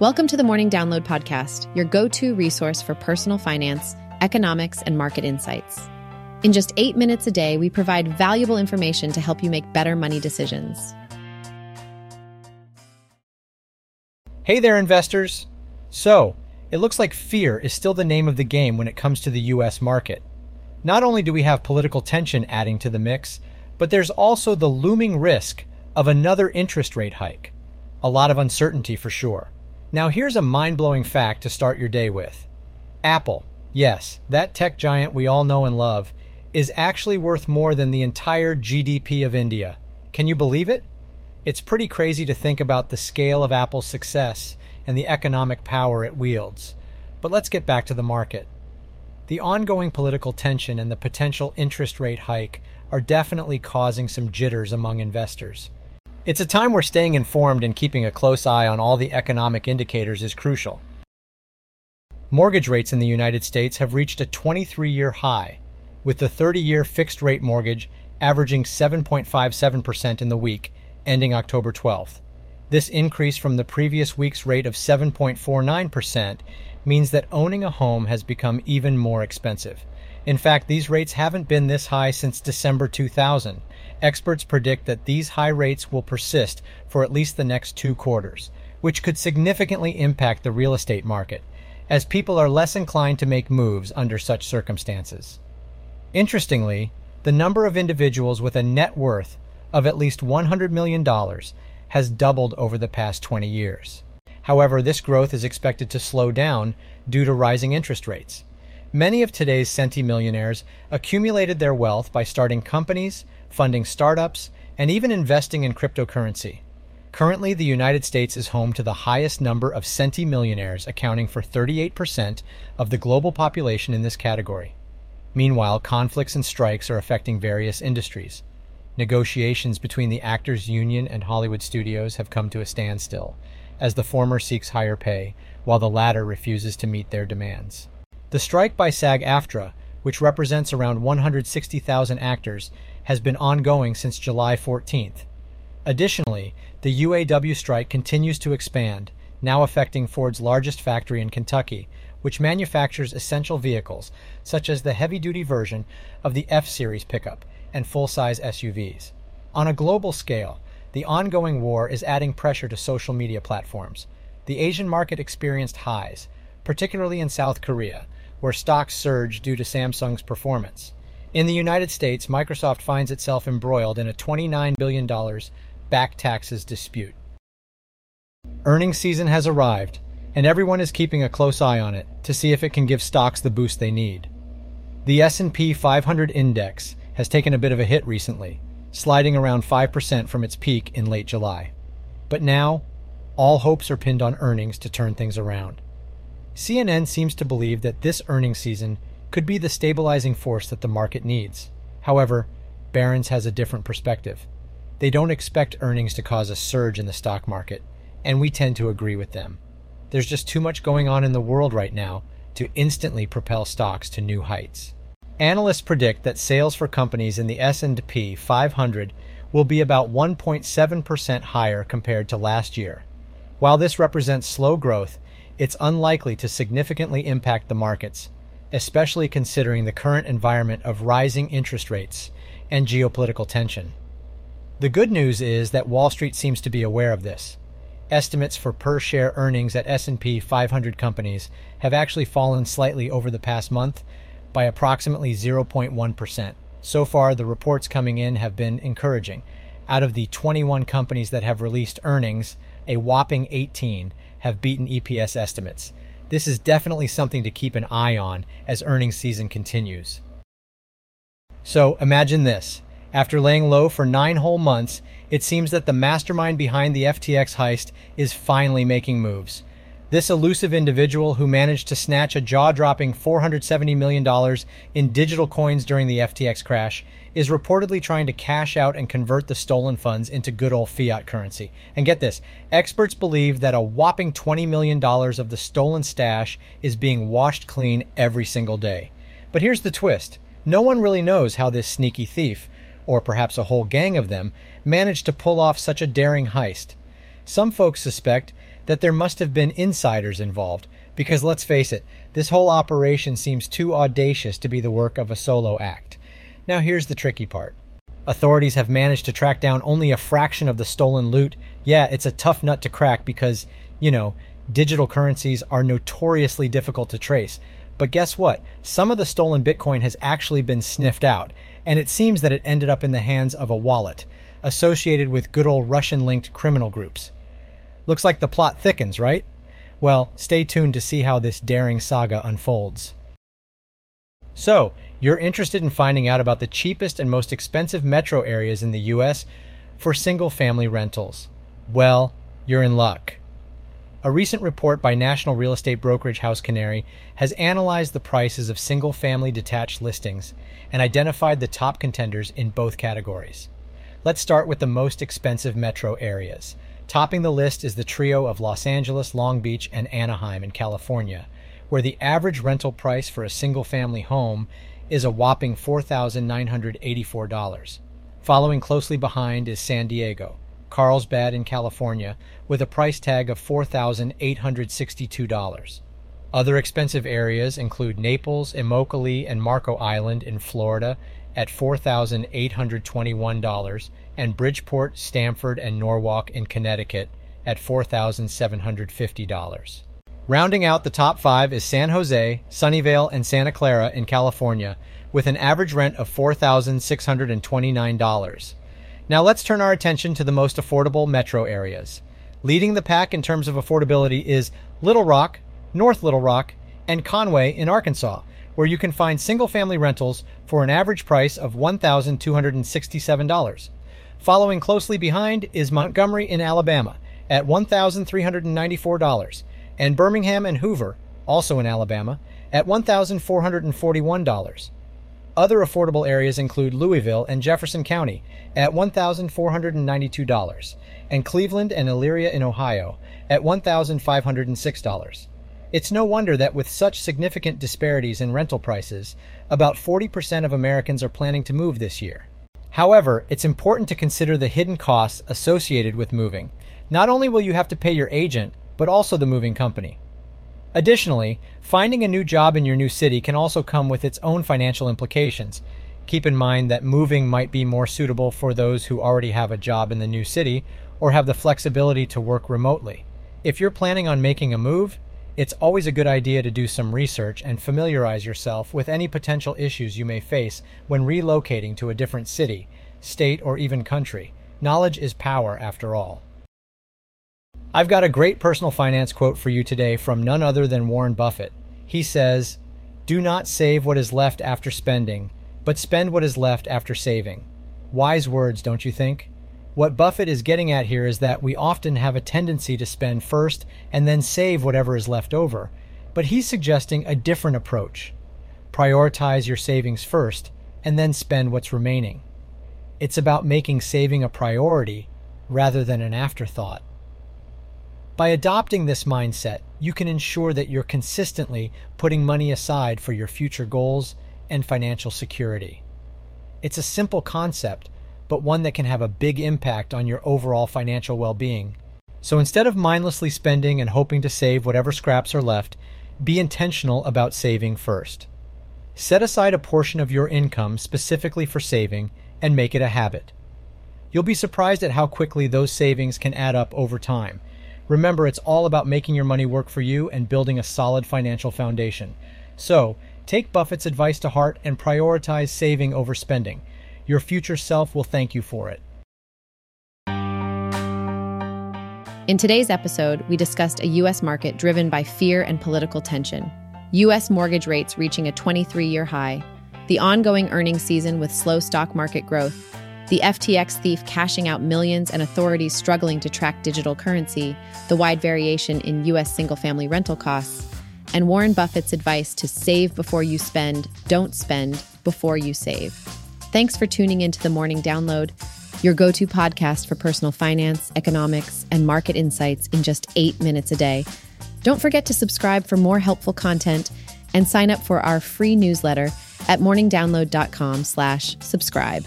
Welcome to the Morning Download Podcast, your go to resource for personal finance, economics, and market insights. In just eight minutes a day, we provide valuable information to help you make better money decisions. Hey there, investors. So, it looks like fear is still the name of the game when it comes to the US market. Not only do we have political tension adding to the mix, but there's also the looming risk of another interest rate hike. A lot of uncertainty for sure. Now, here's a mind blowing fact to start your day with Apple, yes, that tech giant we all know and love, is actually worth more than the entire GDP of India. Can you believe it? It's pretty crazy to think about the scale of Apple's success and the economic power it wields. But let's get back to the market. The ongoing political tension and the potential interest rate hike are definitely causing some jitters among investors. It's a time where staying informed and keeping a close eye on all the economic indicators is crucial. Mortgage rates in the United States have reached a 23 year high, with the 30 year fixed rate mortgage averaging 7.57% in the week ending October 12th. This increase from the previous week's rate of 7.49% means that owning a home has become even more expensive. In fact, these rates haven't been this high since December 2000. Experts predict that these high rates will persist for at least the next two quarters, which could significantly impact the real estate market, as people are less inclined to make moves under such circumstances. Interestingly, the number of individuals with a net worth of at least $100 million has doubled over the past 20 years. However, this growth is expected to slow down due to rising interest rates. Many of today's centimillionaires accumulated their wealth by starting companies, funding startups, and even investing in cryptocurrency. Currently, the United States is home to the highest number of centimillionaires, accounting for 38% of the global population in this category. Meanwhile, conflicts and strikes are affecting various industries. Negotiations between the Actors Union and Hollywood studios have come to a standstill, as the former seeks higher pay, while the latter refuses to meet their demands. The strike by SAG AFTRA, which represents around 160,000 actors, has been ongoing since July 14th. Additionally, the UAW strike continues to expand, now affecting Ford's largest factory in Kentucky, which manufactures essential vehicles, such as the heavy duty version of the F Series pickup and full size SUVs. On a global scale, the ongoing war is adding pressure to social media platforms. The Asian market experienced highs, particularly in South Korea, where stocks surged due to Samsung's performance. In the United States, Microsoft finds itself embroiled in a $29 billion back taxes dispute. Earnings season has arrived, and everyone is keeping a close eye on it to see if it can give stocks the boost they need. The S&P 500 index has taken a bit of a hit recently, sliding around 5% from its peak in late July. But now, all hopes are pinned on earnings to turn things around. CNN seems to believe that this earnings season could be the stabilizing force that the market needs. However, Barron's has a different perspective. They don't expect earnings to cause a surge in the stock market, and we tend to agree with them. There's just too much going on in the world right now to instantly propel stocks to new heights. Analysts predict that sales for companies in the S&P 500 will be about 1.7% higher compared to last year. While this represents slow growth, it's unlikely to significantly impact the markets, especially considering the current environment of rising interest rates and geopolitical tension. The good news is that Wall Street seems to be aware of this. Estimates for per share earnings at S&P 500 companies have actually fallen slightly over the past month by approximately 0.1%. So far, the reports coming in have been encouraging. Out of the 21 companies that have released earnings, a whopping 18 have beaten EPS estimates. This is definitely something to keep an eye on as earnings season continues. So imagine this after laying low for nine whole months, it seems that the mastermind behind the FTX heist is finally making moves. This elusive individual who managed to snatch a jaw dropping $470 million in digital coins during the FTX crash is reportedly trying to cash out and convert the stolen funds into good old fiat currency. And get this experts believe that a whopping $20 million of the stolen stash is being washed clean every single day. But here's the twist no one really knows how this sneaky thief, or perhaps a whole gang of them, managed to pull off such a daring heist. Some folks suspect that there must have been insiders involved, because let's face it, this whole operation seems too audacious to be the work of a solo act. Now, here's the tricky part. Authorities have managed to track down only a fraction of the stolen loot. Yeah, it's a tough nut to crack because, you know, digital currencies are notoriously difficult to trace. But guess what? Some of the stolen Bitcoin has actually been sniffed out, and it seems that it ended up in the hands of a wallet associated with good old Russian linked criminal groups. Looks like the plot thickens, right? Well, stay tuned to see how this daring saga unfolds. So, you're interested in finding out about the cheapest and most expensive metro areas in the US for single family rentals. Well, you're in luck. A recent report by national real estate brokerage house Canary has analyzed the prices of single family detached listings and identified the top contenders in both categories. Let's start with the most expensive metro areas. Topping the list is the trio of Los Angeles, Long Beach, and Anaheim in California, where the average rental price for a single family home is a whopping $4,984. Following closely behind is San Diego, Carlsbad in California, with a price tag of $4,862. Other expensive areas include Naples, Immokalee, and Marco Island in Florida at $4,821, and Bridgeport, Stamford, and Norwalk in Connecticut at $4,750. Rounding out the top five is San Jose, Sunnyvale, and Santa Clara in California, with an average rent of $4,629. Now let's turn our attention to the most affordable metro areas. Leading the pack in terms of affordability is Little Rock, North Little Rock, and Conway in Arkansas, where you can find single family rentals for an average price of $1,267. Following closely behind is Montgomery in Alabama at $1,394 and Birmingham and Hoover, also in Alabama, at $1,441. Other affordable areas include Louisville and Jefferson County at $1,492, and Cleveland and Elyria in Ohio at $1,506. It's no wonder that with such significant disparities in rental prices, about 40% of Americans are planning to move this year. However, it's important to consider the hidden costs associated with moving. Not only will you have to pay your agent, but also the moving company. Additionally, finding a new job in your new city can also come with its own financial implications. Keep in mind that moving might be more suitable for those who already have a job in the new city or have the flexibility to work remotely. If you're planning on making a move, it's always a good idea to do some research and familiarize yourself with any potential issues you may face when relocating to a different city, state, or even country. Knowledge is power, after all. I've got a great personal finance quote for you today from none other than Warren Buffett. He says, Do not save what is left after spending, but spend what is left after saving. Wise words, don't you think? What Buffett is getting at here is that we often have a tendency to spend first and then save whatever is left over. But he's suggesting a different approach. Prioritize your savings first and then spend what's remaining. It's about making saving a priority rather than an afterthought. By adopting this mindset, you can ensure that you're consistently putting money aside for your future goals and financial security. It's a simple concept, but one that can have a big impact on your overall financial well being. So instead of mindlessly spending and hoping to save whatever scraps are left, be intentional about saving first. Set aside a portion of your income specifically for saving and make it a habit. You'll be surprised at how quickly those savings can add up over time Remember, it's all about making your money work for you and building a solid financial foundation. So, take Buffett's advice to heart and prioritize saving over spending. Your future self will thank you for it. In today's episode, we discussed a U.S. market driven by fear and political tension, U.S. mortgage rates reaching a 23 year high, the ongoing earnings season with slow stock market growth, the FTX thief cashing out millions and authorities struggling to track digital currency, the wide variation in U.S. single family rental costs, and Warren Buffett's advice to save before you spend, don't spend before you save. Thanks for tuning into the morning download, your go to podcast for personal finance, economics, and market insights in just eight minutes a day. Don't forget to subscribe for more helpful content and sign up for our free newsletter at morningdownload.com slash subscribe.